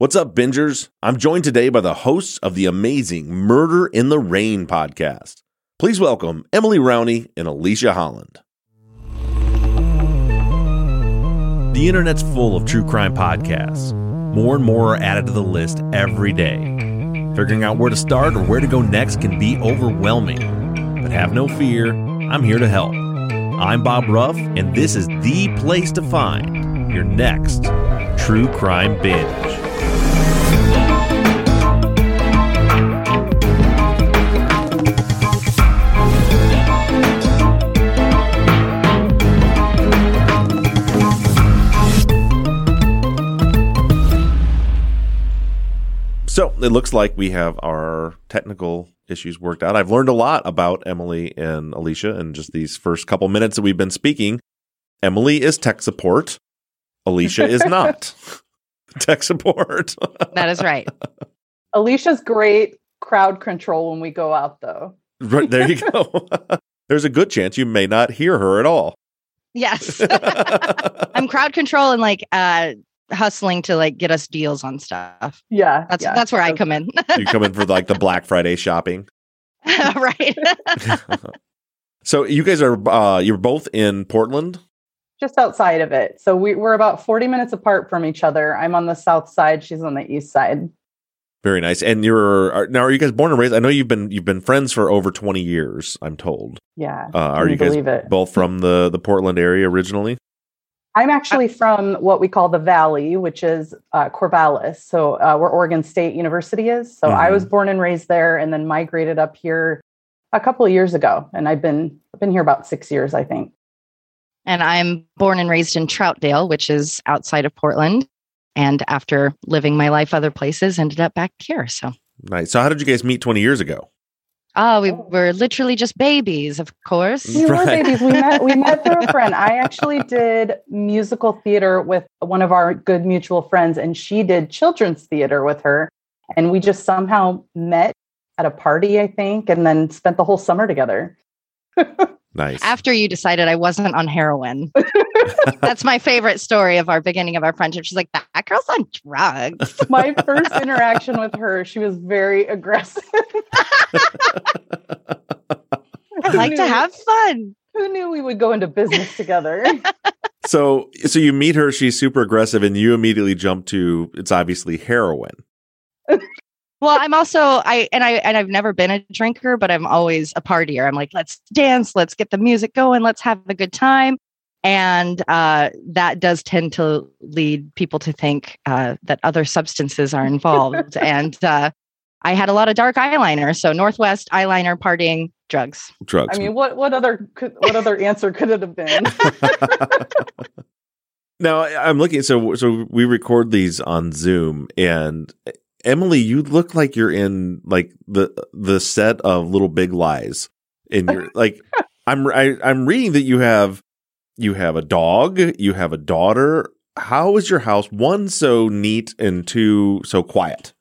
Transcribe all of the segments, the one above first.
What's up, bingers? I'm joined today by the hosts of the amazing Murder in the Rain podcast. Please welcome Emily Rowney and Alisha Holland. The internet's full of true crime podcasts. More and more are added to the list every day. Figuring out where to start or where to go next can be overwhelming. But have no fear, I'm here to help. I'm Bob Ruff, and this is the place to find your next true crime binge. So it looks like we have our technical issues worked out. I've learned a lot about Emily and Alisha in just these first couple minutes that we've been speaking. Emily is tech support. Alisha is not tech support. That is right. Alisha's great crowd control when we go out, though. right, there you go. There's a good chance you may not hear her at all. Yes. I'm crowd control and like uh hustling to like get us deals on stuff. Yeah, That's yeah. that's where I come in. you come in for like the Black Friday shopping. right. so you guys are uh you're both in Portland? Just outside of it. So we, we're about 40 minutes apart from each other. I'm on the south side, she's on the east side. Very nice. And you're are, now are you guys born and raised? I know you've been you've been friends for over 20 years, I'm told. Yeah. Uh, are you guys it? both from the the Portland area originally? I'm actually from what we call the Valley, which is uh, Corvallis. So uh, where Oregon State University is. So I Mhm. was born and raised there, and then migrated up here a couple of years ago. And I've been I've been here about six years, I think. And I'm born and raised in Troutdale, which is outside of Portland. And after living my life other places, ended up back here. So Nice. So how did you guys meet 20 years ago? oh, we were literally just babies, of course. We were Right. babies. We met we met through a friend. I actually did musical theater with one of our good mutual friends, and she did children's theater with her. And we just somehow met at a party, I think, and then spent the whole summer together. Nice. After you decided I wasn't on heroin. That's my favorite story of our beginning of our friendship. She's like, that girl's on drugs. My first interaction with her, she was very aggressive. I like to have fun. Who knew we would go into business together? so so you meet her, she's super aggressive, and you immediately jump to it's obviously heroin. Well, I'm also I and I and I've never been a drinker, but I'm always a partier. I'm like, let's dance, let's get the music going, let's have a good time. And uh, that does tend to lead people to think uh, that other substances are involved. and uh, I had a lot of dark eyeliner, so Northwest eyeliner, partying, drugs. Drugs. I mean, what what other could, what other answer could it have been? now I'm looking. So so we record these on Zoom, and Emily, you look like you're in like the the set of Little Big Lies. And you're like, I'm I, I'm reading that you have you have a dog, you have a daughter. How is your house one so neat and two so quiet?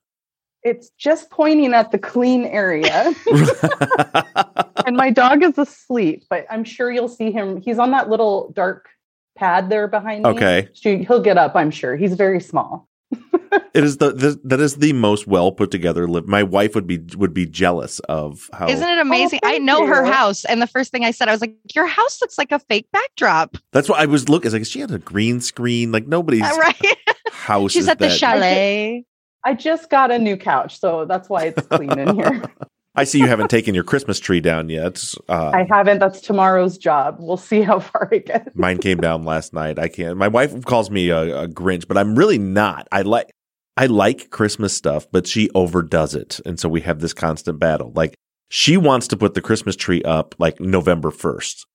It's just pointing at the clean area. and my dog is asleep, but I'm sure you'll see him. He's on that little dark pad there behind me. Okay. He'll get up, I'm sure. He's very small. It is the, the that is the most well put together live. My wife would be would be jealous of how. Isn't it amazing? I thank know her house, and the first thing I said, I was like, "Your house looks like a fake backdrop." That's what I was looking. It's like she had a green screen. Like nobody's Uh, right? house. She's is at the chalet. I just got a new couch, so that's why it's clean in here. I see you haven't taken your Christmas tree down yet. Uh, I haven't. That's tomorrow's job. We'll see how far I get. mine came down last night. I can't. My wife calls me a, a Grinch, but I'm really not. I like I like Christmas stuff, but she overdoes it, and so we have this constant battle. Like she wants to put the Christmas tree up like November first,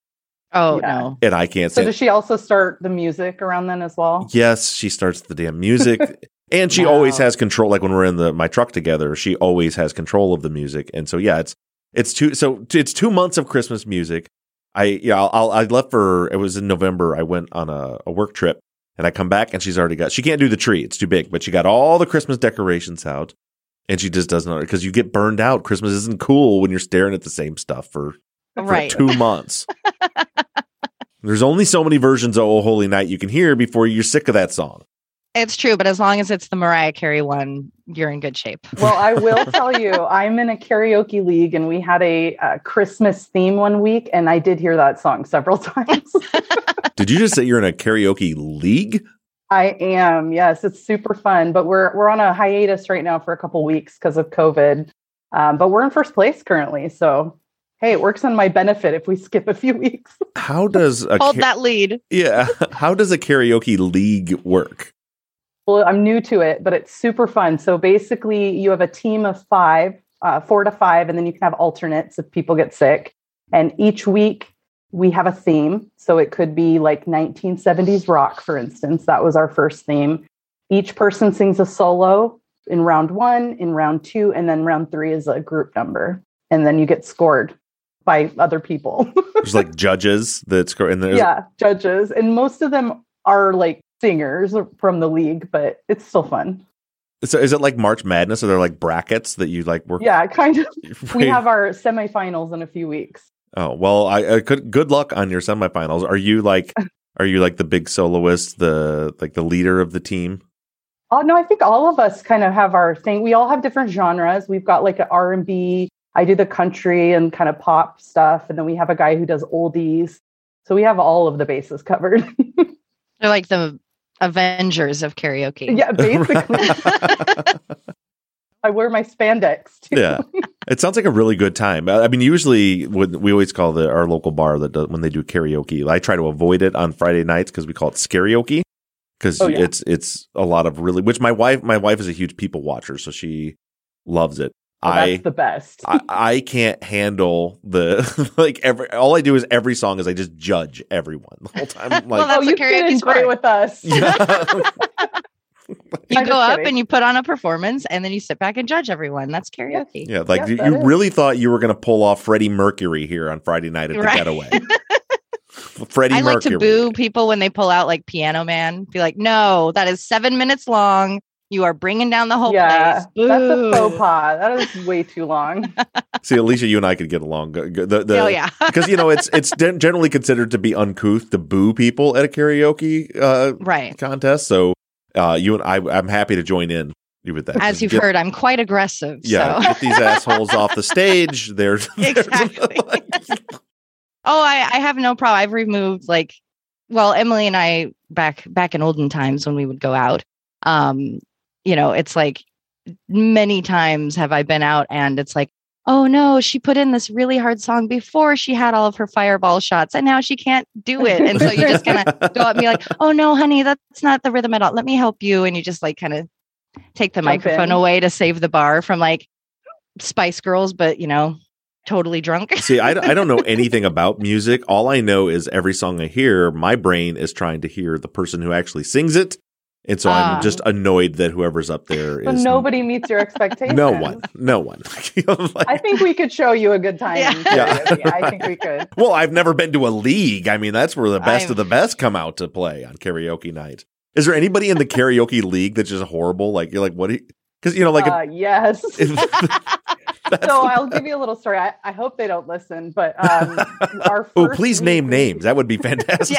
Oh Yeah. no! and I can't So say. does she also start the music around then as well? yes, she starts the damn music. And she Wow. always has control. Like when we're in the my truck together, she always has control of the music. And so yeah, it's it's two. So it's two months of Christmas music. I yeah, I'll, I'll, I left for it was in November. I went on a, a work trip, and I come back and she's already got. She can't do the tree; it's too big. But she got all the Christmas decorations out, and she just doesn't because you get burned out. Christmas isn't cool when you're staring at the same stuff for, for two months. There's only so many versions of "Oh Holy Night" you can hear before you're sick of that song. It's true, but as long as it's the Mariah Carey one, you're in good shape. Well, I will tell you, I'm in a karaoke league, and we had a, a Christmas theme one week, and I did hear that song several times. Did you just say you're in a karaoke league? I am. Yes, it's super fun, but we're we're on a hiatus right now for a couple weeks because of COVID. Um, but we're in first place currently, so hey, it works on my benefit if we skip a few weeks. How does a Hold ka- that lead. yeah? How does a karaoke league work? Well, I'm new to it, but it's super fun. So basically, you have a team of five, uh, four to five, and then you can have alternates if people get sick. And each week we have a theme. So it could be like 1970s rock, for instance. That was our first theme. Each person sings a solo in round one, in round two, and then round three is a group number. And then you get scored by other people. There's like judges that score, and there's yeah, judges. And most of them are like singers from the league, but it's still fun. So is it like March Madness? Are there like brackets that you like work? Yeah, kind of. We have our semifinals in a few weeks. Oh well, I, I could. Good luck on your semifinals. Are you like? Are you like the big soloist, the like the leader of the team? Oh no, I think all of us kind of have our thing. We all have different genres. We've got like an R and B. I do the country and kind of pop stuff, and then we have a guy who does oldies. So we have all of the bases covered. They're like the Avengers of karaoke. yeah, basically. I wear my spandex too. yeah, it sounds like a really good time. I I mean, usually when we always call the our local bar that does, when they do karaoke. I try to avoid it on Friday nights because we call it karaoke because Oh, yeah. it's it's a lot of really. Which my wife my wife is a huge people watcher, so she loves it. Oh, well, I that's the best. I, I can't handle the like every all I do is every song is I just judge everyone the whole time. I'm Well, like, that's oh, what you fit great with us. yeah. You I'm go up kidding. and you put on a performance and then you sit back and judge everyone. That's karaoke. yeah, like Yep, you, you really thought you were going to pull off Freddie Mercury here on Friday night at the Right. getaway. Freddie I like to boo people when they pull out like Piano Man. Be like, no, that is seven minutes long. You are bringing down the whole yeah, place. that's a faux pas. That is way too long. See, Alisha, you and I could get along. Go- go- The, the, oh yeah. Because you know it's it's gen- generally considered to be uncouth to boo people at a karaoke uh, right. contest. So uh, you and I, I'm happy to join in with that. As Just you've get- heard, I'm quite aggressive. Yeah, So. get these assholes off the stage. There's Exactly. Oh, I, I have no problem. I've removed like, well, Emily and I back back in olden times when we would go out. Um, you know, it's like many times have I been out and it's like, oh no, she put in this really hard song before she had all of her fireball shots and now she can't do it. And so you just kind of go up and be like, oh no, honey, that's not the rhythm at all. Let me help you. And you just like kind of take the Jump microphone in. away to save the bar from like Spice Girls, but you know, totally drunk. See, I, I don't know anything about music. All I know is every song I hear, my brain is trying to hear the person who actually sings it. And so Ah. I'm just annoyed that whoever's up there nobody meets your expectations. no one. No one. Like- I think we could show you a good time. in Yeah. karaoke. I think we could. well, I've never been to a league. I mean, that's where the best I'm- of the best come out to play on karaoke night. Is there anybody in the karaoke league that's just horrible? Like you're like, what? Because you know, like, uh, yes. if, if- that's so I'll give you a little story. I, I hope they don't listen, but um, our oh, please week name names. That would be fantastic.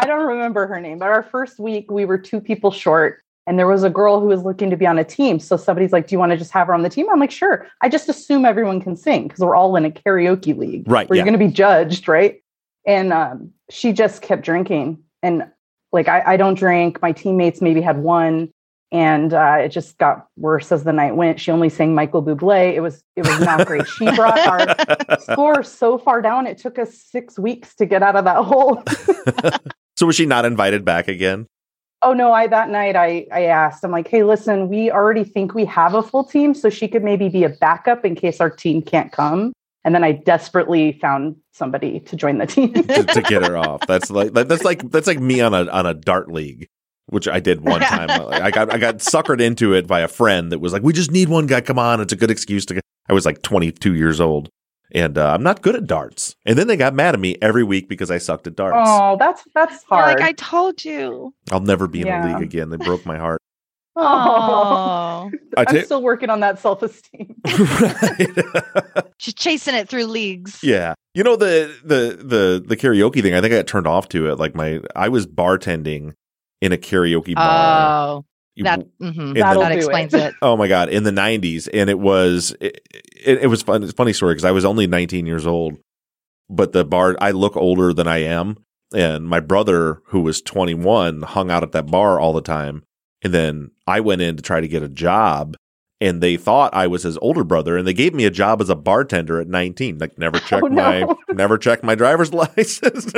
I don't remember her name, but our first week we were two people short, and there was a girl who was looking to be on a team. So somebody's like, "Do you want to just have her on the team?" I'm like, "Sure." I just assume everyone can sing because we're all in a karaoke league, Right, Where yeah. you're going to be judged, right? And um, she just kept drinking, and like I, I don't drink. My teammates maybe had one, and uh, it just got worse as the night went. She only sang Michael Bublé. It was it was not great. She brought our score so far down. It took us six weeks to get out of that hole. so was she not invited back again? Oh no, I that night I I asked. I'm like, "Hey, listen, we already think we have a full team, so she could maybe be a backup in case our team can't come." And then I desperately found somebody to join the team. to, to get her off. That's like that's like that's like me on a on a dart league, which I did one time. Like, I got I got suckered into it by a friend that was like, "We just need one guy. Come on, it's a good excuse to." Get. I was like 22 years old, and uh, I'm not good at darts. And then they got mad at me every week because I sucked at darts. oh, that's that's You're hard. like I told you. I'll never be in a Yeah. league again. They broke my heart. oh, I I'm tell- still working on that self esteem. She's chasing it through leagues. Yeah. You know the the the the karaoke thing, I think I got turned off to it. Like my I was bartending in a karaoke bar. Oh, You- that mhm, That'll the, that do explains it. it. oh my god, in the '90s, and it was it, it, it was fun. It's a funny story because I was only 19 years old, but the bar I look older than I am, and my brother who was 21 hung out at that bar all the time, and then I went in to try to get a job. And they thought I was his older brother, and they gave me a job as a bartender at 19. Like, never oh, checked Oh, no. my never checked my driver's license.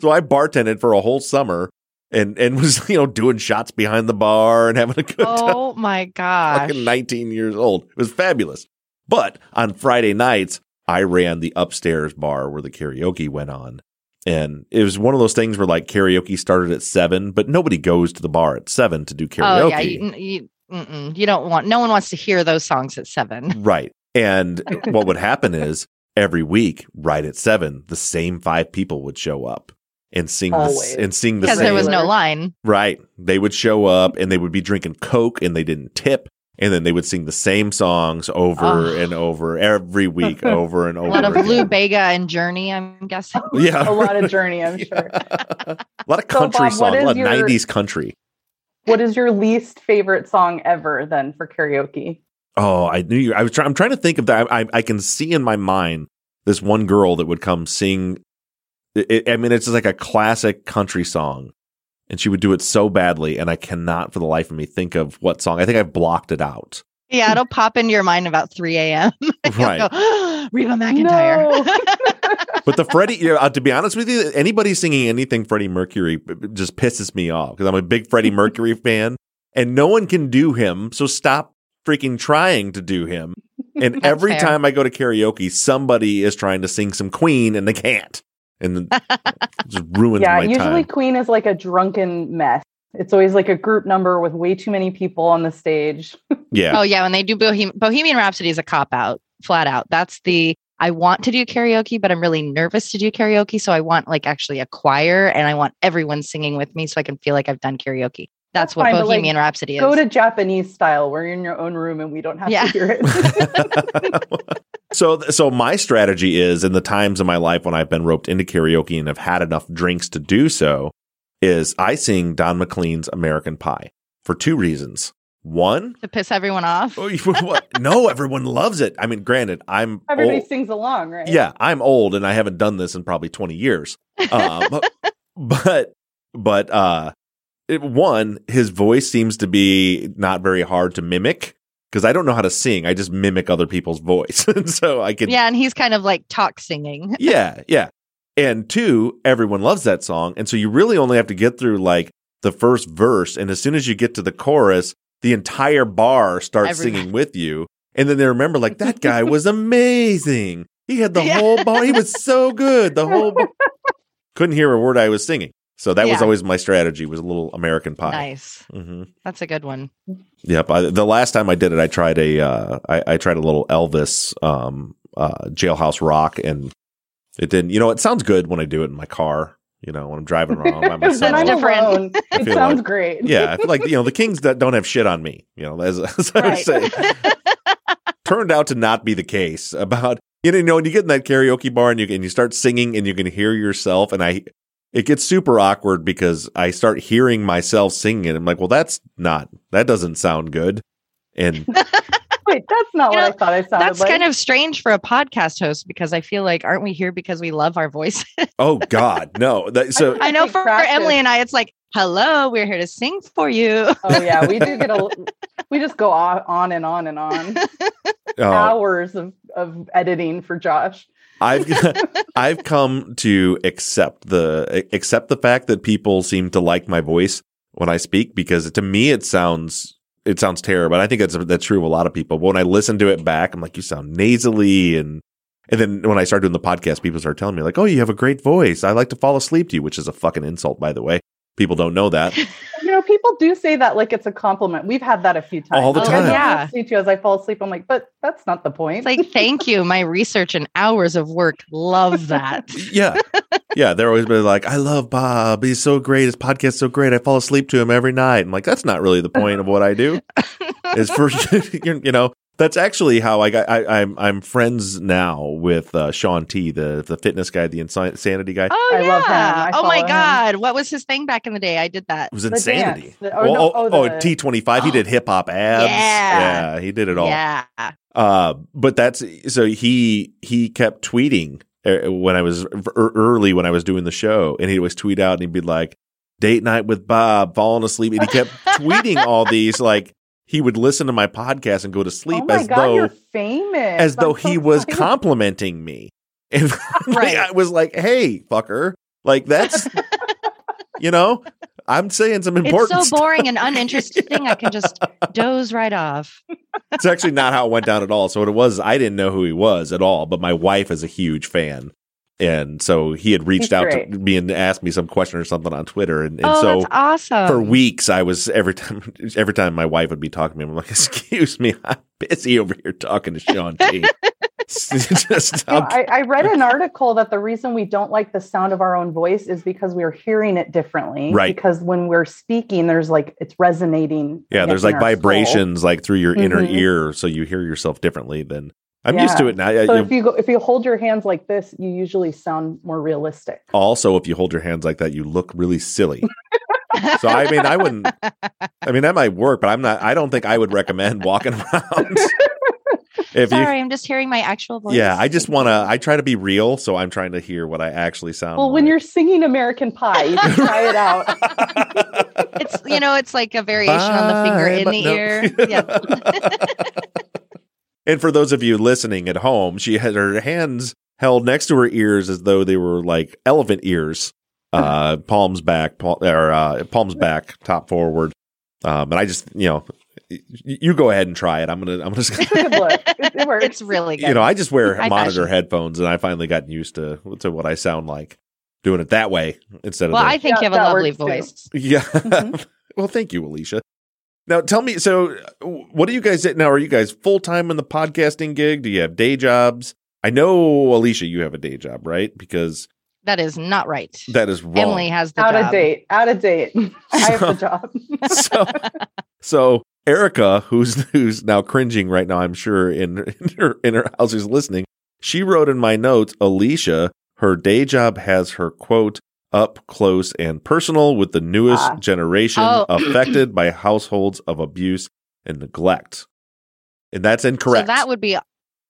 So I bartended for a whole summer and and was you know doing shots behind the bar and having a good time. Oh my gosh. Fucking 19 years old. It was fabulous. But on Friday nights, I ran the upstairs bar where the karaoke went on. And it was one of those things where like karaoke started at seven, but nobody goes to the bar at seven to do karaoke. Oh yeah, you, you, you don't want. No one wants to hear those songs at seven. Right. And what would happen is every week, right at seven, the same five people would show up and sing the, and sing the Because there was no line. Right. They would show up and they would be drinking Coke and they didn't tip. And then they would sing the same songs over Oh. and over every week, over and over. A lot of again. Lou Bega and Journey. I'm guessing. Yeah. a lot of journey, I'm Yeah. sure. a lot of So, country Bob, songs, a is lot of your- 90s country. What is your least favorite song ever then for karaoke? Oh, I knew you. I was trying. I'm trying to think of that. I, I, I can see in my mind this one girl that would come sing. It, I mean, it's just like a classic country song, and she would do it so badly, and I cannot for the life of me think of what song. I think I've blocked it out. Yeah, it'll pop into your mind about 3 a.m. Right. Go, Reba McEntire. But the Freddie, you know, uh, to be honest with you, anybody singing anything Freddie Mercury b- b- just pisses me off because I'm a big Freddie Mercury fan, and no one can do him. So stop freaking trying to do him. And every fair. time I go to karaoke, somebody is trying to sing some Queen and they can't, and then it just ruins yeah, my usually time. Queen is like a drunken mess. It's always like a group number with way too many people on the stage. Yeah, Oh yeah, when they do Bohem- Bohemian Rhapsody is a cop out, flat out. That's the I want to do karaoke, but I'm really nervous to do karaoke, so I want like actually a choir and I want everyone singing with me so I can feel like I've done karaoke. That's, That's what fine, but, like, Bohemian Rhapsody is. Go to Japanese style where you're in your own room and we don't have Yeah. to hear it. so so my strategy is in the times of my life when I've been roped into karaoke and have had enough drinks to do so is I sing Don McLean's American Pie for two reasons. One, to piss everyone off. oh, you- what? no, everyone loves it. I mean, granted, I'm Everybody old. sings along, right? Yeah, I'm old and I haven't done this in probably 20 years. Um, but but uh it, one, his voice seems to be not very hard to mimic because I don't know how to sing. I just mimic other people's voice. and so I can Yeah, and he's kind of like talk singing. yeah, yeah. And two, everyone loves that song. And so you really only have to get through like the first verse. And as soon as you get to the chorus, the entire bar starts Everybody. singing with you. And then they remember, like, that guy was amazing. He had the Yeah. whole bar. He was so good. The whole bar. Couldn't hear a word I was singing. So that was always my strategy was a little American pie. Nice. hmm That's a good one. Yep. I, the last time I did it, I tried a, uh, I, I tried a little Elvis, um, uh, jailhouse rock and it didn't, you know, it sounds good when I do it in my car, you know, when I'm driving around by when myself. I'm Different. alone, it feel sounds like- great. yeah. I feel like, you know, the Kings that don't have shit on me, you know, as, as I was Right. saying, turned out to not be the case about, you know, you know, when you get in that karaoke bar and you, and you start singing and you can hear yourself and I, it gets super awkward because I start hearing myself singing and I'm like, well, that's not, that doesn't sound good. And Wait, that's not You what know, I thought I sounded That's like. kind of strange for a podcast host because I feel like aren't we here because we love our voices? oh God, no. That, so I know for, for. Emily and I, it's like, hello, we're here to sing for you. oh yeah, we do get a. We just go on, on and on and on. uh, Hours of of editing for Josh. I've I've come to accept the accept the fact that people seem to like my voice when I speak because to me it sounds it sounds terrible. But I think that's that's true of a lot of people. But when I listen to it back, I'm like, you sound nasally and and then when I start doing the podcast, people start telling me like, "Oh, you have a great voice. I like to fall asleep to you," which is a fucking insult, by the way. People don't know that. You know, people do say that like it's a compliment. We've had that a few times. All the time. I don't Yeah. wanna sleep you as I fall asleep. I'm like, but that's not the point. It's like, thank you. My research and hours of work. Love that. Yeah. Yeah. They're always been like, I love Bob. He's so great. His podcast's so great. I fall asleep to him every night. I'm like, that's not really the point of what I do. Is for you know, That's actually how I got. I, I'm I'm friends now with uh, Shaun T, the the fitness guy, the insanity guy. Oh I yeah. love him. I oh my follow him. god. What was his thing back in the day? I did that. It was The insanity. The- oh, no, oh, oh, oh, T twenty five. He did hip hop abs. Yeah. yeah, he did it all. Yeah. Uh, but that's so he he kept tweeting uh, when I was early when I was doing the show, and he'd always tweet out and he'd be like, "Date night with Bob, falling asleep," and he kept tweeting all these like he would listen to my podcast and go to sleep oh my as god, though you're famous. as though I'm so he was excited. complimenting me, and Right. I was like, "Hey, fucker, like that's you know." I'm saying some important It's so stuff. boring and uninteresting. I can just doze right off. it's actually not how it went down at all. So what it was, I didn't know who he was at all, but my wife is a huge fan. And so he had reached He's out great. to me and asked me some question or something on Twitter. And, and oh, so awesome. for weeks, I was every time, every time my wife would be talking to me, I'm like, excuse me, I'm busy over here talking to Shaun T. Just, You know, I, I read an article that the reason we don't like the sound of our own voice is because we're hearing it differently. Right. Because when we're speaking, there's like it's resonating. yeah, there's like our soul. vibrations like through your inner Mhm. ear. So you hear yourself differently than I'm used to it now. So You- if you go, if you hold your hands like this, you usually sound more realistic. also, if you hold your hands like that, you look really silly. So I mean, I wouldn't. I mean, that might work, but I'm not. I don't think I would recommend walking around. if you, Sorry, I'm just hearing my actual voice. yeah, I just want to. I try to be real, so I'm trying to hear what I actually sound. Well, when you're singing American Pie, you can try it out. It's you know, it's like a variation on the finger in the no. ear. Yeah. And for those of you listening at home, she had her hands held next to her ears as though they were like elephant ears. Uh, palms back, pal- or uh, palms back, top forward. Um, and I just, you know, you go ahead and try it. I'm gonna, I'm just, It's a good look. It, it works. it's really good. you know, I just wear High monitor fashion. headphones, and I finally got used to to what I sound like doing it that way instead of. well, I think Yeah, you have a lovely works too. voice. yeah. Mhm. well, thank you, Alisha. Now, tell me. So, what do you guys at now? Are you guys full time in the podcasting gig? Do you have day jobs? I know, Alisha, you have a day job, right? Because That is not right. that is wrong. Emily has the out job. of date. Out of date. I have the job. so, so Erica, who's who's now cringing right now, I'm sure in in her in her house who's listening. She wrote in my notes, Alisha, her day job has her quote up close and personal with the newest Ah. generation Oh. affected by households of abuse and neglect. And that's incorrect. So that would be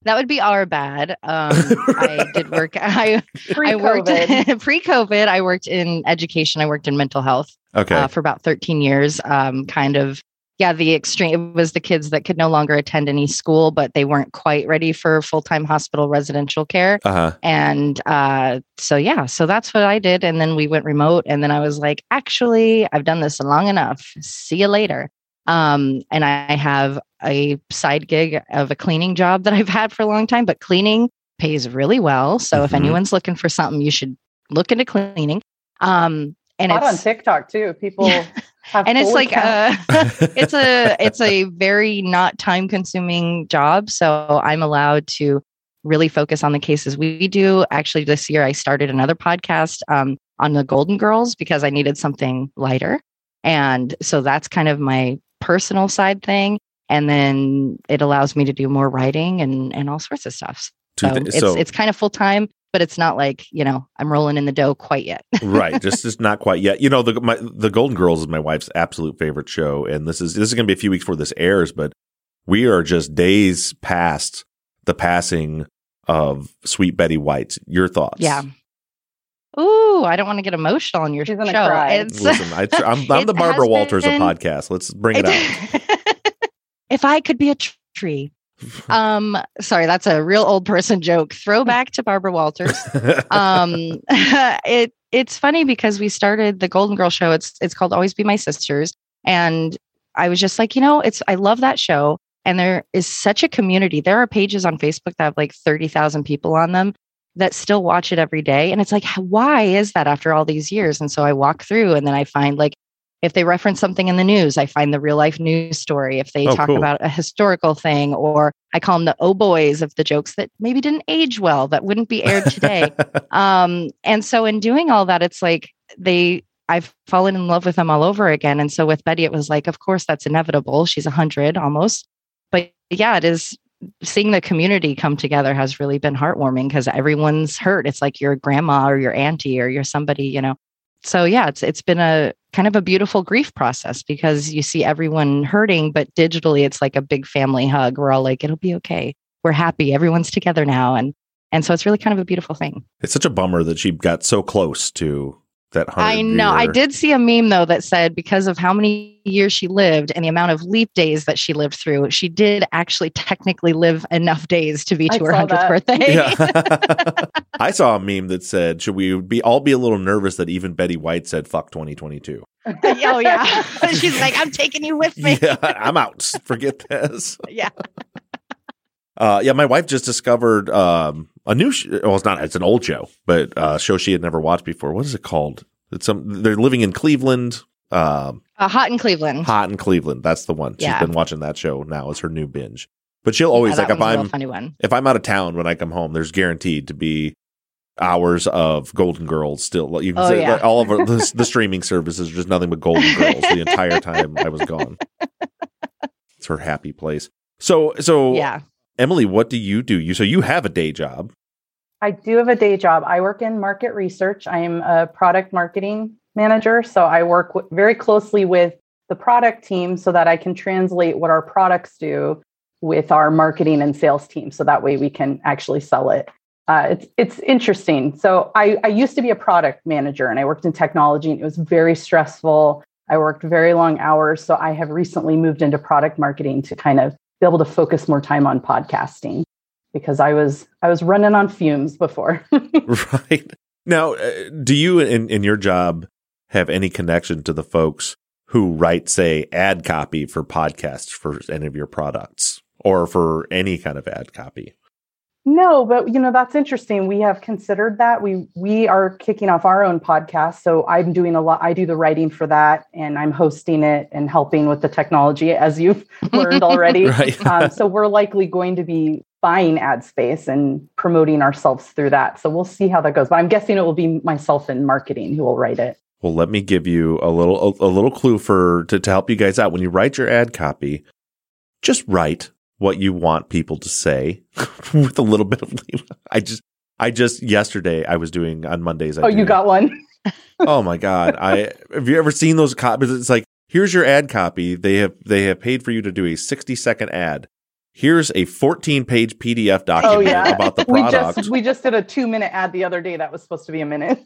that would be our bad. Um, I did work. I I worked Pre-COVID. pre-COVID. I worked in education. I worked in mental health okay. uh, for about 13 years. Um, kind of, yeah, the extreme. It was the kids that could no longer attend any school, but they weren't quite ready for full-time hospital residential care. uh huh. And uh, so, yeah, so that's what I did. And then we went remote. And then I was like, actually, I've done this long enough. See you later. Um, and I have a side gig of a cleaning job that I've had for a long time, but cleaning pays really well. So if Mhm. anyone's looking for something, you should look into cleaning. Um, and Not on it's TikTok too. People Yeah. Have and it's like accounts. uh, it's a it's a very not time consuming job so i'm allowed to really focus on the cases we do. Actually this year i started another podcast um, on the golden girls because i needed something lighter. And so that's kind of my personal side thing. And then it allows me to do more writing and and all sorts of stuff. Two so thi- it's so- it's kind of full time but it's not like you know i'm rolling in the dough quite yet right just just not quite yet you know the my, the golden girls is my wife's absolute favorite show and this is this is going to be a few weeks before this airs but we are just days past the passing of sweet betty white your thoughts Yeah. Ooh, I don't want to get emotional on your She's show. cry. It's, listen I, i'm, I'm It the barbara has walters of podcast. let's bring it out if I could be a tr- tree. Um, sorry, that's a real old person joke. Throwback to Barbara Walters. Um, it it's funny because we started the Golden Girl show. It's it's called Always Be My Sisters, and I was just like, you know, it's I love that show, and there is such a community. There are pages on Facebook that have like thirty thousand people on them that still watch it every day, and it's like, why is that after all these years? And so I walk through, and then I find like if they reference something in the news, I find the real life news story. If they Oh, talk cool. about a historical thing, or I call them the oh boys of the jokes that maybe didn't age well, that wouldn't be aired today. um, and so in doing all that, it's like they, I've fallen in love with them all over again. And so with Betty, it was like, of course, that's inevitable. She's a hundred almost, but yeah, it is seeing the community come together has really been heartwarming because everyone's hurt. It's like your grandma or your auntie or you're somebody, you know. So yeah, it's it's been a kind of a beautiful grief process because you see everyone hurting, but digitally it's like a big family hug. We're all like, it'll be okay. We're happy. Everyone's together now. And and so it's really kind of a beautiful thing. It's such a bummer that she got so close to that I know. I did see a meme though that said because of how many years she lived and the amount of leap days that she lived through, she did actually technically live enough days to be to her hundredth birthday. Yeah. I saw a meme that said, "Should we be all be a little nervous that even Betty White said fuck 2022?" oh yeah, she's like, "I'm taking you with me. yeah, I'm out. Forget this." yeah. Uh, yeah, my wife just discovered um, a new. Sh- well, it's not. It's an old show, but uh, a show she had never watched before. What is it called? It's some. They're living in Cleveland. Um, uh, Hot in Cleveland. Hot in Cleveland. That's the one. Yeah. She's been watching that show now as her new binge. But she'll always yeah, like if I'm funny one. if I'm out of town when I come home, there's guaranteed to be hours of Golden Girls still. You can Oh, say yeah. like, all of our, the, the streaming services are just nothing but Golden Girls the entire time I was gone. It's her happy place. So so Yeah. Emily, what do you do? You so you have a day job. I do have a day job. I work in market research. I am a product marketing manager. So I work w- very closely with the product team so that I can translate what our products do with our marketing and sales team. So that way we can actually sell it. Uh, it's it's interesting. So I, I used to be a product manager and I worked in technology and it was very stressful. I worked very long hours. So I have recently moved into product marketing to kind of be able to focus more time on podcasting because I was I was running on fumes before. right now uh, do you in, in your job have any connection to the folks who write say ad copy for podcasts for any of your products or for any kind of ad copy no, but you know that's interesting. We have considered that. We we are kicking off our own podcast, so I'm doing a lot. I do the writing for that, and I'm hosting it and helping with the technology, as you've learned already. right um, so we're likely going to be buying ad space and promoting ourselves through that. So we'll see how that goes. But I'm guessing it will be myself in marketing who will write it. well let me give you a little a, a little clue for to, to help you guys out when you write your ad copy just write what you want people to say with a little bit of i just i just yesterday i was doing on mondays I oh, you got one. oh my god. I have you ever seen those copies? It's like here's your ad copy. They have they have paid for you to do a 60 second ad. Here's a 14 page pdf oh, document Oh yeah, about the product. we just we just did a two minute ad the other day that was supposed to be a minute.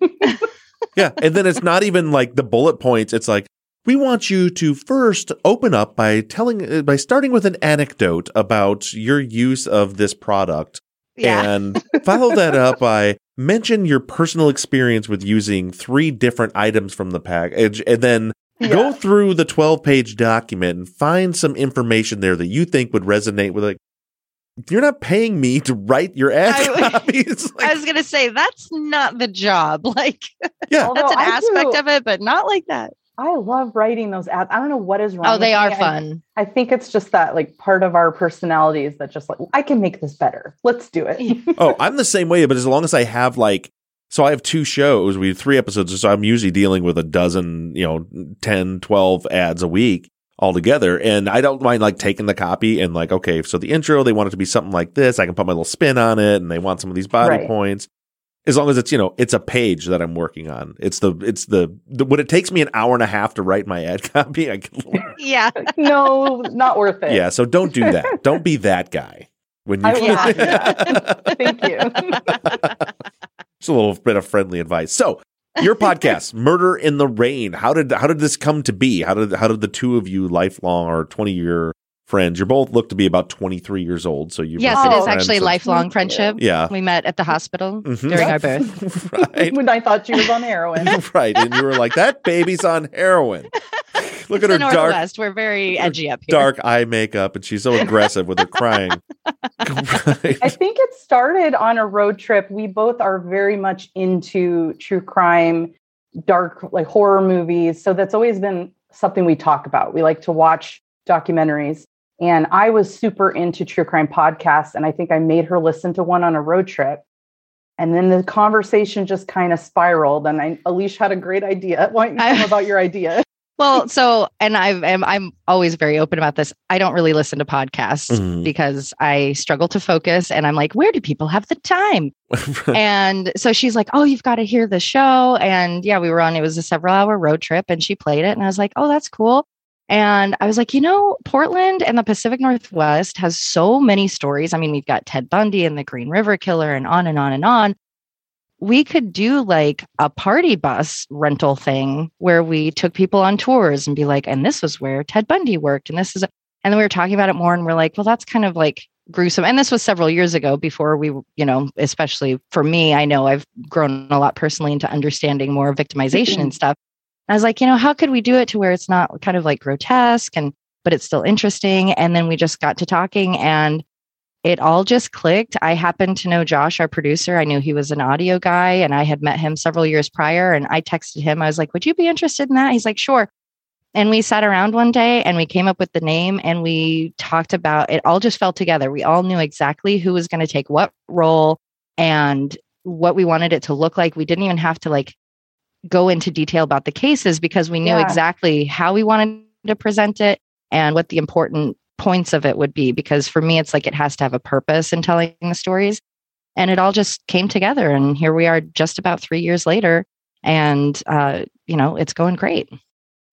yeah and then it's not even like the bullet points. It's like we want you to first open up by telling uh, by starting with an anecdote about your use of this product Yeah. and follow that up by mention your personal experience with using three different items from the package and then go through the 12 page document and find some information there that you think would resonate with like you're not paying me to write your ad I- copies I was gonna say that's not the job. Like yeah that's an I aspect do- of it, but not like that. I love writing those ads. I don't know what is wrong. Oh, with they me. are I- fun. I think it's just that like part of our personalities that just like I can make this better. Let's do it. oh, I'm the same way, but as long as I have like, so I have two shows, we have three episodes, so I'm usually dealing with a dozen, you know, 10, 12 ads a week altogether. And I don't mind like taking the copy and like, okay, so the intro, they want it to be something like this. I can put my little spin on it and they want some of these body Right. points. As long as it's, you know, it's a page that I'm working on. It's the, it's the, the, when it takes me an hour and a half to write my ad copy, I can, Yeah. no, not worth it. yeah. So don't do that. don't be that guy. When you, I will not do that. Thank you. Just a little bit of friendly advice. So, your podcast, Murder in the Rain. How did how did this come to be? How did how did the two of you, lifelong or twenty year friends, you both look to be about twenty three years old. So you yes, both it been is friends actually since- lifelong friendship. Yeah, We met at the hospital Mhm. during our birth. right, when I thought she was on heroin. right. And you were like, that baby's on heroin. Look It's at the her dark We're very edgy up here. dark eye makeup, and she's so aggressive with her crying. Right. I think it started on a road trip. We both are very much into true crime, dark, like horror movies. So that's always been something we talk about. We like to watch documentaries. And I was super into true crime podcasts. And I think I made her listen to one on a road trip. And then the conversation just kind of spiraled. And I, Alisha had a great idea. Why don't you tell them about your idea? well, so and I've I'm, I'm always very open about this. I don't really listen to podcasts Mhm. because I struggle to focus and I'm like, where do people have the time? and so she's like, Oh, you've got to hear the show. And yeah, we were on it was a several hour road trip and she played it and I was like, Oh, that's cool. And I was like, you know, Portland and the Pacific Northwest has so many stories. I mean, we've got Ted Bundy and the Green River Killer and on and on and on. We could do like a party bus rental thing where we took people on tours and be like, and this was where Ted Bundy worked. And this is, and then we were talking about it more and we're like, well, that's kind of like gruesome. And this was several years ago before we, you know, especially for me, I know I've grown a lot personally into understanding more victimization mm-hmm. and stuff. I was like, you know, how could we do it to where it's not kind of like grotesque and but it's still interesting? And then we just got to talking and it all just clicked. I happened to know Josh, our producer. I knew he was an audio guy and I had met him several years prior. And I texted him, I was like, Would you be interested in that? He's like, Sure. And we sat around one day and we came up with the name and we talked about it all just fell together. We all knew exactly who was going to take what role and what we wanted it to look like. We didn't even have to like go into detail about the cases because we knew Yeah. exactly how we wanted to present it and what the important points of it would be. Because for me, it's like it has to have a purpose in telling the stories. And it all just came together. And here we are just about three years later. And, uh, you know, it's going great.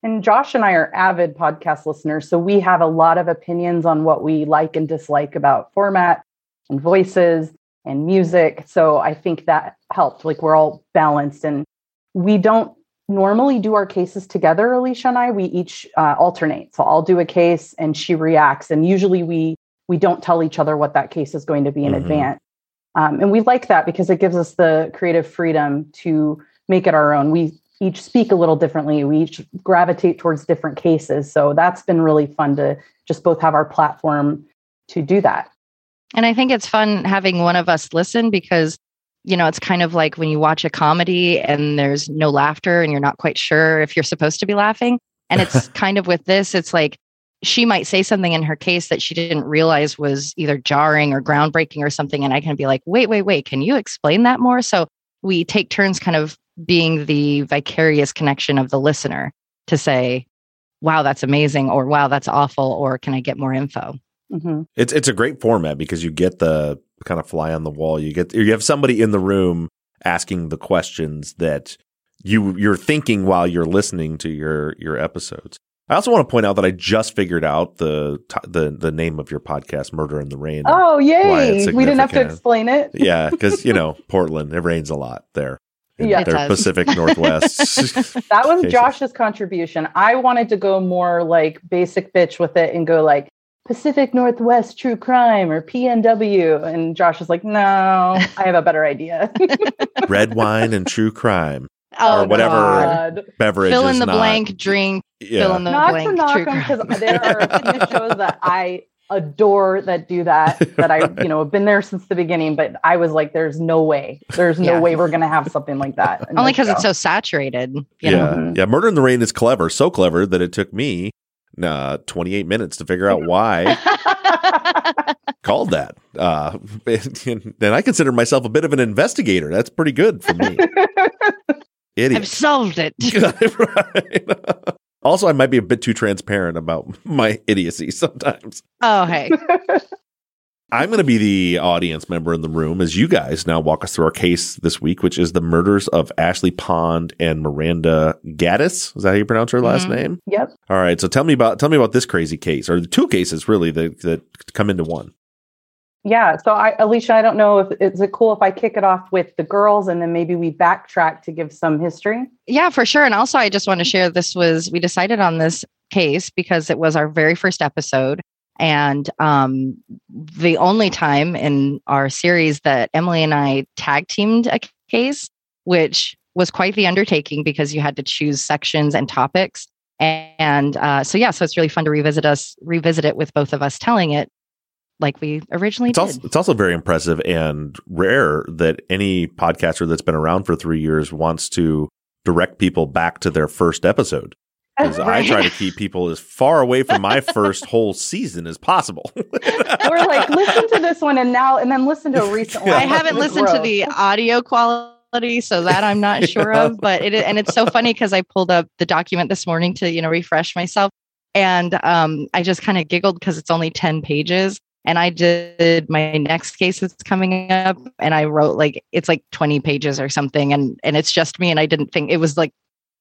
And Josh and I are avid podcast listeners, so we have a lot of opinions on what we like and dislike about format and voices and music. So I think that helped. Like we're all balanced, and we don't normally do our cases together. Alisha and I, we each uh, alternate. So I'll do a case, and she reacts, and usually we we don't tell each other what that case is going to be in Mhm. advance. Um, and we like that because it gives us the creative freedom to make it our own. We each speak a little differently. We each gravitate towards different cases. So that's been really fun to just both have our platform to do that. And I think it's fun having one of us listen because, you know, it's kind of like when you watch a comedy and there's no laughter and you're not quite sure if you're supposed to be laughing. And it's kind of with this, it's like she might say something in her case that she didn't realize was either jarring or groundbreaking or something. And I can be like, wait, wait, wait, can you explain that more? So we take turns kind of being the vicarious connection of the listener to say, wow, that's amazing, or wow, that's awful, or can I get more info? Mhm. It's it's a great format because you get the kind of fly on the wall. You get you have somebody in the room asking the questions that you you're thinking while you're listening to your your episodes. I also want to point out that I just figured out the the the name of your podcast, Murder in the Rain. Oh, yay. We didn't have to explain it. Yeah, because you know Portland, it rains a lot there. in Yeah. It their does. Pacific Northwest. That was cases. Josh's contribution. I wanted to go more like basic bitch with it and go like Pacific Northwest True Crime or PNW. And Josh was like, no, I have a better idea. Red wine and true crime Oh, Or whatever. God. God. beverage. Fill is in the not- blank, drink, Yeah. fill in the Not to blank. knock true them crime. because there are shows that I adore that do that that I you know have been there since the beginning but I was like there's no way there's no Yeah. way we're gonna have something like that Only because it's so saturated. You yeah, know? Mhm. yeah. Murder in the Rain is clever, so clever that it took me uh, 28 minutes to figure out why called that. Uh, and I consider myself a bit of an investigator. That's pretty good for me. I've solved it. Right. Also, I might be a bit too transparent about my idiocy sometimes. Oh, hey. I'm going to be the audience member in the room as you guys now walk us through our case this week, which is the murders of Ashley Pond and Miranda Gaddis. Is that how you pronounce her last Mhm. name? yep All right. So tell me about tell me about this crazy case, or the two cases really that that come into one. yeah so I Alisha I don't know if is it cool if I kick it off with the girls and then maybe we backtrack to give some history Yeah, for sure. And also, I just want to share this was, we decided on this case because it was our very first episode. And um, the only time in our series that Emily and I tag teamed a case, which was quite the undertaking because you had to choose sections and topics. And uh, so, yeah, so it's really fun to revisit us, revisit it with both of us telling it like we originally It's did. also it's also very impressive and rare that any podcaster that's been around for three years wants to direct people back to their first episode. Because I try to keep people as far away from my first whole season as possible. we're like listen to this one and now and then listen to a recent one I haven't The listened to the audio quality. So that I'm not sure of, but it and it's so funny because I pulled up the document this morning to you know refresh myself, and um, I just kind of giggled because it's only ten pages. And I did my next case that's coming up, and I wrote like it's like 20 pages or something, and and it's just me, and I didn't think it was like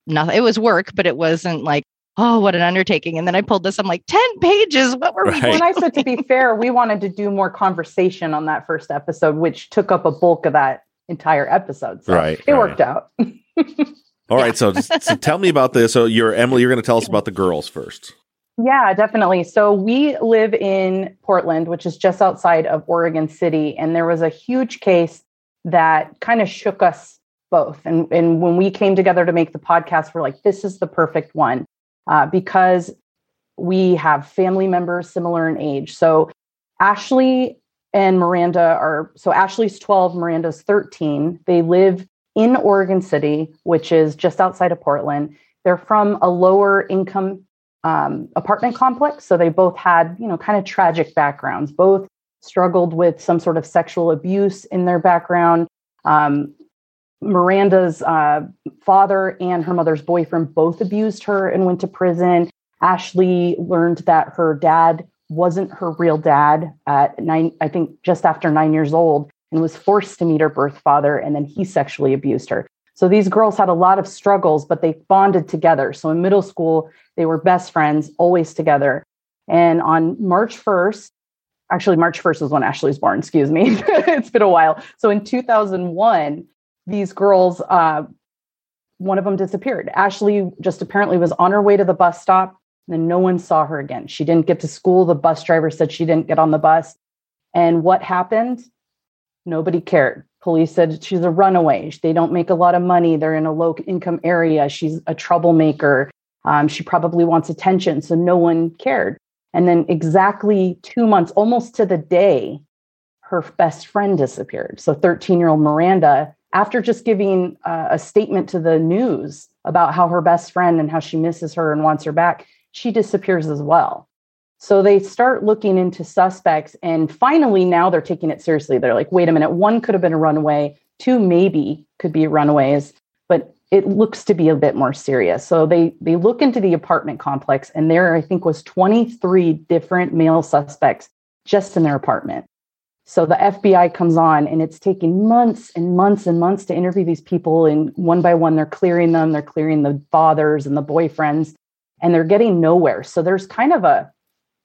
nothing. It was work, but it wasn't like oh, what an undertaking. And then I pulled this, I'm like, 10 pages. What were right. we When I said to be fair, we wanted to do more conversation on that first episode, which took up a bulk of that entire episode. So right. It right. worked out. All right. So, just, so tell me about this. So you're Emily, you're going to tell us about the girls first. Yeah, definitely. So we live in Portland, which is just outside of Oregon City. And there was a huge case that kind of shook us both. And, and when we came together to make the podcast, we're like, this is the perfect one uh, because we have family members similar in age. So Ashley and Miranda are so Ashley's 12, Miranda's 13. They live in Oregon City, which is just outside of Portland. They're from a lower income um, apartment complex. So they both had, you know, kind of tragic backgrounds. Both struggled with some sort of sexual abuse in their background. Um, Miranda's uh, father and her mother's boyfriend both abused her and went to prison. Ashley learned that her dad wasn't her real dad at nine, I think just after nine years old, and was forced to meet her birth father, and then he sexually abused her. So these girls had a lot of struggles, but they bonded together. So in middle school, they were best friends, always together. And on March 1st, actually, March 1st was when Ashley was born, excuse me. it's been a while. So in 2001, these girls, uh, one of them disappeared. Ashley just apparently was on her way to the bus stop, and no one saw her again. She didn't get to school. The bus driver said she didn't get on the bus. And what happened? Nobody cared. Police said she's a runaway. They don't make a lot of money. They're in a low income area. She's a troublemaker. Um, she probably wants attention. So no one cared. And then, exactly two months, almost to the day, her best friend disappeared. So 13 year old Miranda after just giving uh, a statement to the news about how her best friend and how she misses her and wants her back, she disappears as well. So they start looking into suspects, and finally, now they're taking it seriously. They're like, wait a minute, one could have been a runaway, two maybe could be runaways, but it looks to be a bit more serious. So they they look into the apartment complex, and there I think was 23 different male suspects just in their apartment. So the FBI comes on and it's taking months and months and months to interview these people. And one by one, they're clearing them, they're clearing the fathers and the boyfriends, and they're getting nowhere. So there's kind of a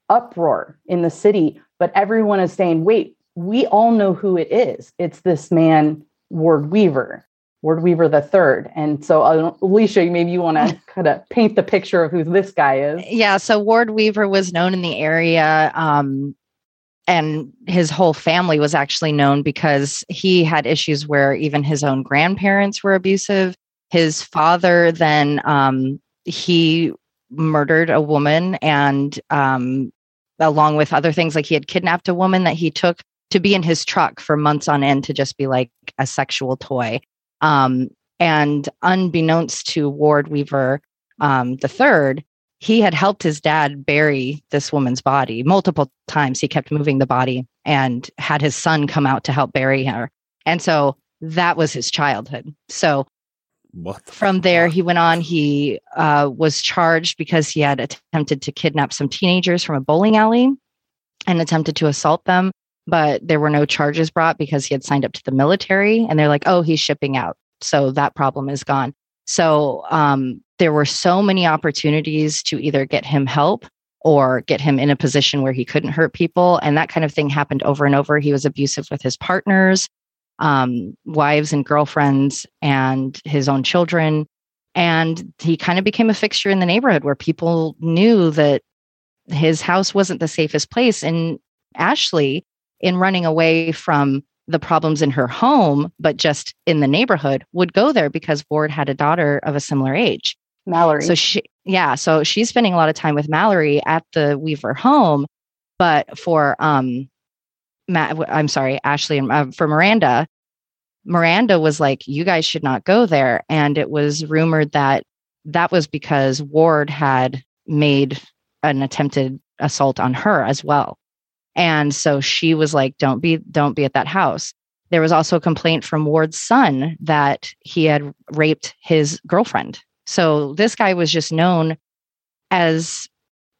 uproar in the city, but everyone is saying, wait, we all know who it is. It's this man, Ward Weaver, Ward Weaver the third. And so, uh, Alisha, maybe you want to kind of paint the picture of who this guy is. Yeah. So Ward Weaver was known in the area um, and his whole family was actually known because he had issues where even his own grandparents were abusive. His father then um, he murdered a woman, and um, along with other things, like he had kidnapped a woman that he took to be in his truck for months on end to just be like a sexual toy. Um, and unbeknownst to Ward Weaver um, the third, he had helped his dad bury this woman's body multiple times. He kept moving the body and had his son come out to help bury her. And so that was his childhood. So from there, he went on. He uh, was charged because he had attempted to kidnap some teenagers from a bowling alley and attempted to assault them. But there were no charges brought because he had signed up to the military. And they're like, oh, he's shipping out. So that problem is gone. So um, there were so many opportunities to either get him help or get him in a position where he couldn't hurt people. And that kind of thing happened over and over. He was abusive with his partners, um, wives and girlfriends, and his own children. And he kind of became a fixture in the neighborhood where people knew that his house wasn't the safest place. And Ashley, in running away from the problems in her home, but just in the neighborhood, would go there because Ward had a daughter of a similar age. Mallory. So she, yeah, so she's spending a lot of time with Mallory at the Weaver home, but for um, Matt, I'm sorry, Ashley and uh, for Miranda, Miranda was like, "You guys should not go there," and it was rumored that that was because Ward had made an attempted assault on her as well. And so she was like, don't be, don't be at that house. there was also a complaint from Ward's son that he had raped his girlfriend. So this guy was just known as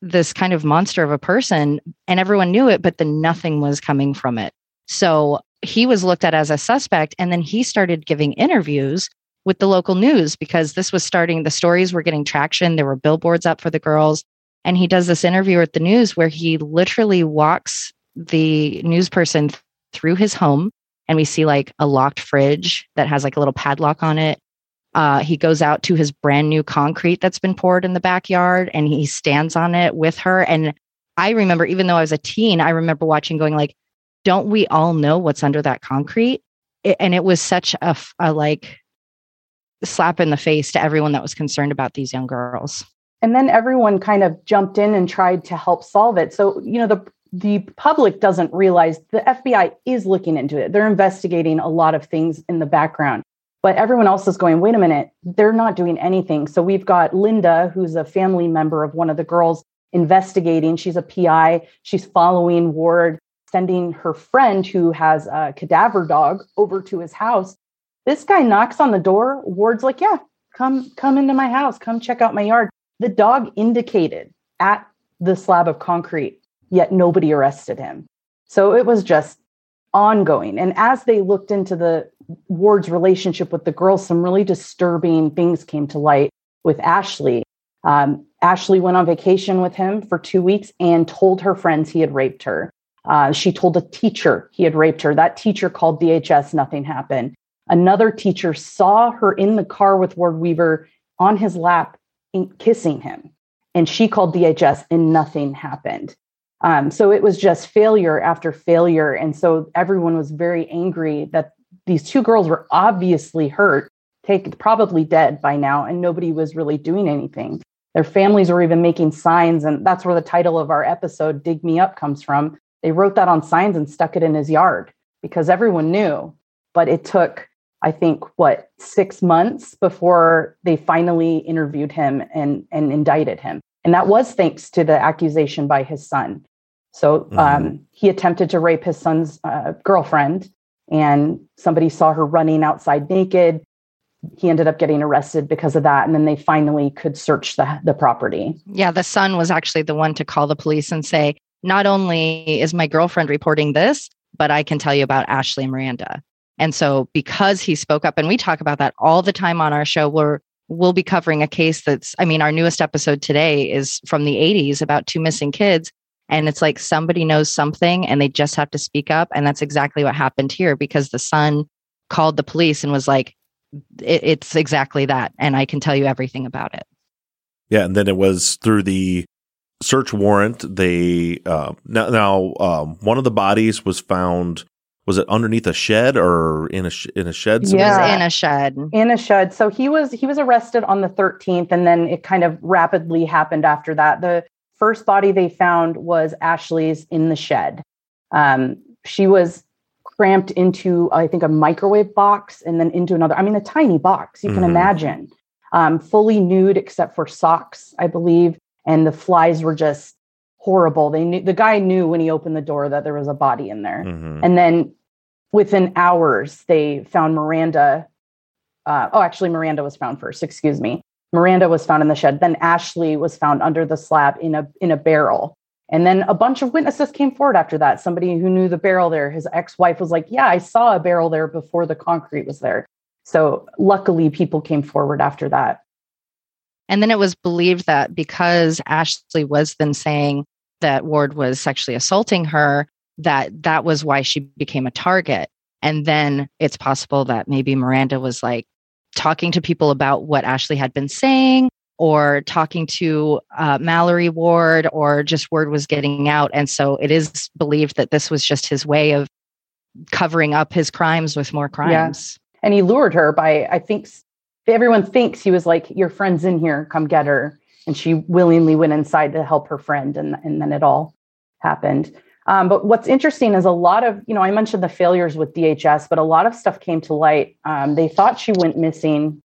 this kind of monster of a person, and everyone knew it, but then nothing was coming from it. So he was looked at as a suspect, and then he started giving interviews with the local news because this was starting, the stories were getting traction. There were billboards up for the girls. And he does this interview with the news where he literally walks the news person through his home. And we see like a locked fridge that has like a little padlock on it. Uh, he goes out to his brand new concrete that's been poured in the backyard and he stands on it with her. And I remember, even though I was a teen, I remember watching going like, don't we all know what's under that concrete? It, and it was such a, a like slap in the face to everyone that was concerned about these young girls. And then everyone kind of jumped in and tried to help solve it. So, you know, the the public doesn't realize the FBI is looking into it. They're investigating a lot of things in the background. But everyone else is going, wait a minute, they're not doing anything. So we've got Linda, who's a family member of one of the girls, investigating. She's a PI. She's following Ward, sending her friend who has a cadaver dog over to his house. This guy knocks on the door. Ward's like, yeah, come, come into my house. Come check out my yard. The dog indicated at the slab of concrete, yet nobody arrested him. So it was just ongoing. And as they looked into the Ward's relationship with the girls, some really disturbing things came to light with Ashley. Um, Ashley went on vacation with him for two weeks and told her friends he had raped her. Uh, she told a teacher he had raped her. That teacher called DHS, nothing happened. Another teacher saw her in the car with Ward Weaver on his lap, kissing him. And she called DHS and nothing happened. Um, so it was just failure after failure. And so everyone was very angry that these two girls were obviously hurt, take, probably dead by now, and nobody was really doing anything. Their families were even making signs. And that's where the title of our episode, Dig Me Up, comes from. They wrote that on signs and stuck it in his yard because everyone knew. But it took, I think, what, six months before they finally interviewed him and, and indicted him. And that was thanks to the accusation by his son. So mm-hmm. um, he attempted to rape his son's uh, girlfriend, and somebody saw her running outside naked. He ended up getting arrested because of that, and then they finally could search the the property. Yeah, the son was actually the one to call the police and say, "Not only is my girlfriend reporting this, but I can tell you about Ashley Miranda." And so, because he spoke up, and we talk about that all the time on our show, we're we'll be covering a case that's, I mean, our newest episode today is from the 80s about two missing kids and it's like somebody knows something and they just have to speak up. And that's exactly what happened here because the son called the police and was like, it's exactly that. And I can tell you everything about it. Yeah. And then it was through the search warrant. They, uh, now, now um, one of the bodies was found was it underneath a shed or in a sh- in a shed somewhere? yeah in a shed in a shed so he was he was arrested on the 13th and then it kind of rapidly happened after that the first body they found was Ashley's in the shed. Um, she was cramped into, I think, a microwave box and then into another. I mean, a tiny box, you mm. can mm-hmm. imagine. Um, fully nude except for socks, I believe. And the flies were just horrible. They knew the guy knew when he opened the door that there was a body in there. Mm-hmm. And then within hours, they found Miranda. Uh, oh, actually, Miranda was found first. Excuse me. Miranda was found in the shed. Then Ashley was found under the slab in a in a barrel. And then a bunch of witnesses came forward after that. Somebody who knew the barrel there, his ex-wife was like, "Yeah, I saw a barrel there before the concrete was there." So luckily people came forward after that. And then it was believed that because Ashley was then saying that Ward was sexually assaulting her, that that was why she became a target. And then it's possible that maybe Miranda was like, talking to people about what Ashley had been saying or talking to uh, Mallory Ward or just word was getting out. And so it is believed that this was just his way of covering up his crimes with more crimes. Yeah. And he lured her by, I think everyone thinks he was like, Your friend's in here, come get her. And she willingly went inside to help her friend. And, and then it all happened. Um, but what's interesting is a lot of, you know, I mentioned the failures with DHS, but a lot of stuff came to light. Um, they thought she went missing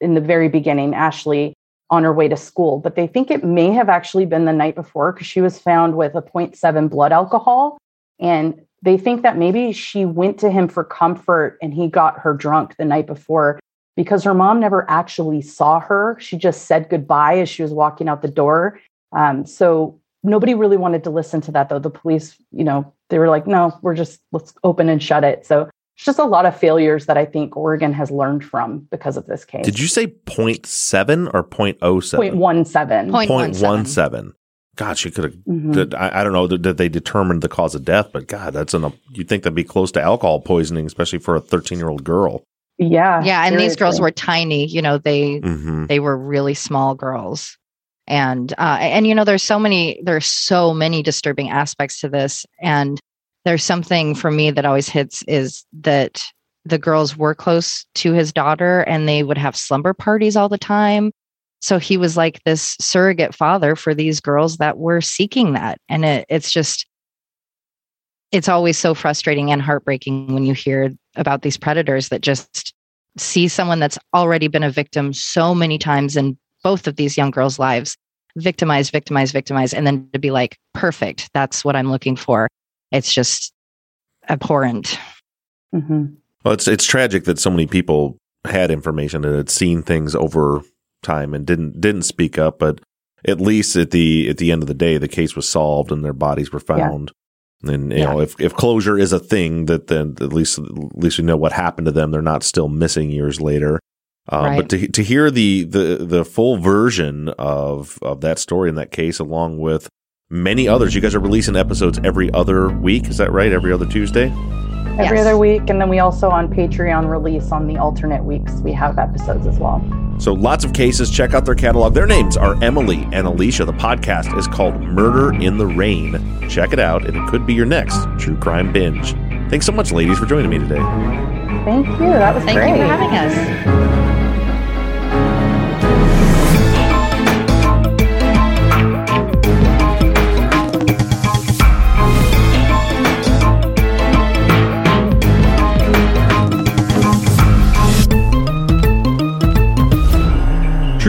in the very beginning, Ashley, on her way to school, but they think it may have actually been the night before because she was found with a 0.7 blood alcohol. And they think that maybe she went to him for comfort and he got her drunk the night before because her mom never actually saw her. She just said goodbye as she was walking out the door. Um, so nobody really wanted to listen to that, though. The police, you know, they were like, no, we're just, let's open and shut it. So it's just a lot of failures that I think Oregon has learned from because of this case. Did you say 0.7 or 0.07? 0.17. 0.17. God, she could have. Mhm. I, I don't know that that they determined the cause of death, but God, that's an. You'd think that'd be close to alcohol poisoning, especially for a 13 year old girl. Yeah. yeah, and these girls were tiny. You know, they hmm they were really small girls and uh, and you know there's so many there's so many disturbing aspects to this. And there's something for me that always hits is that the girls were close to his daughter and they would have slumber parties all the time. So he was like this surrogate father for these girls that were seeking that. And it, it's just it's always so frustrating and heartbreaking when you hear about these predators that just see someone that's already been a victim so many times in both of these young girls' lives victimize, victimize, victimize, and then to be like, perfect, that's what I'm looking for. It's just abhorrent. Mhm. Well, it's it's tragic that so many people had information and had seen things over time and didn't didn't speak up. But at least at the at the end of the day, the case was solved and their bodies were Yeah. found. And you Yeah. know, if if closure is a thing, that then at least at least we know what happened to them. They're not still missing years later. Um, Right. But to to hear the the the full version of of that story in that case, along with many others, you guys are releasing episodes every other week. Is that right? Every other Tuesday. Every Yes. other week. And then we also on Patreon release on the alternate weeks, we have episodes as well. So lots of cases. Check out their catalog. Their names are Emily and Alisha. The podcast is called Murder in the Rain. Check it out, and it could be your next true crime binge. Thanks so much, ladies, for joining me today. Thank you. That was Thank great. you for having us.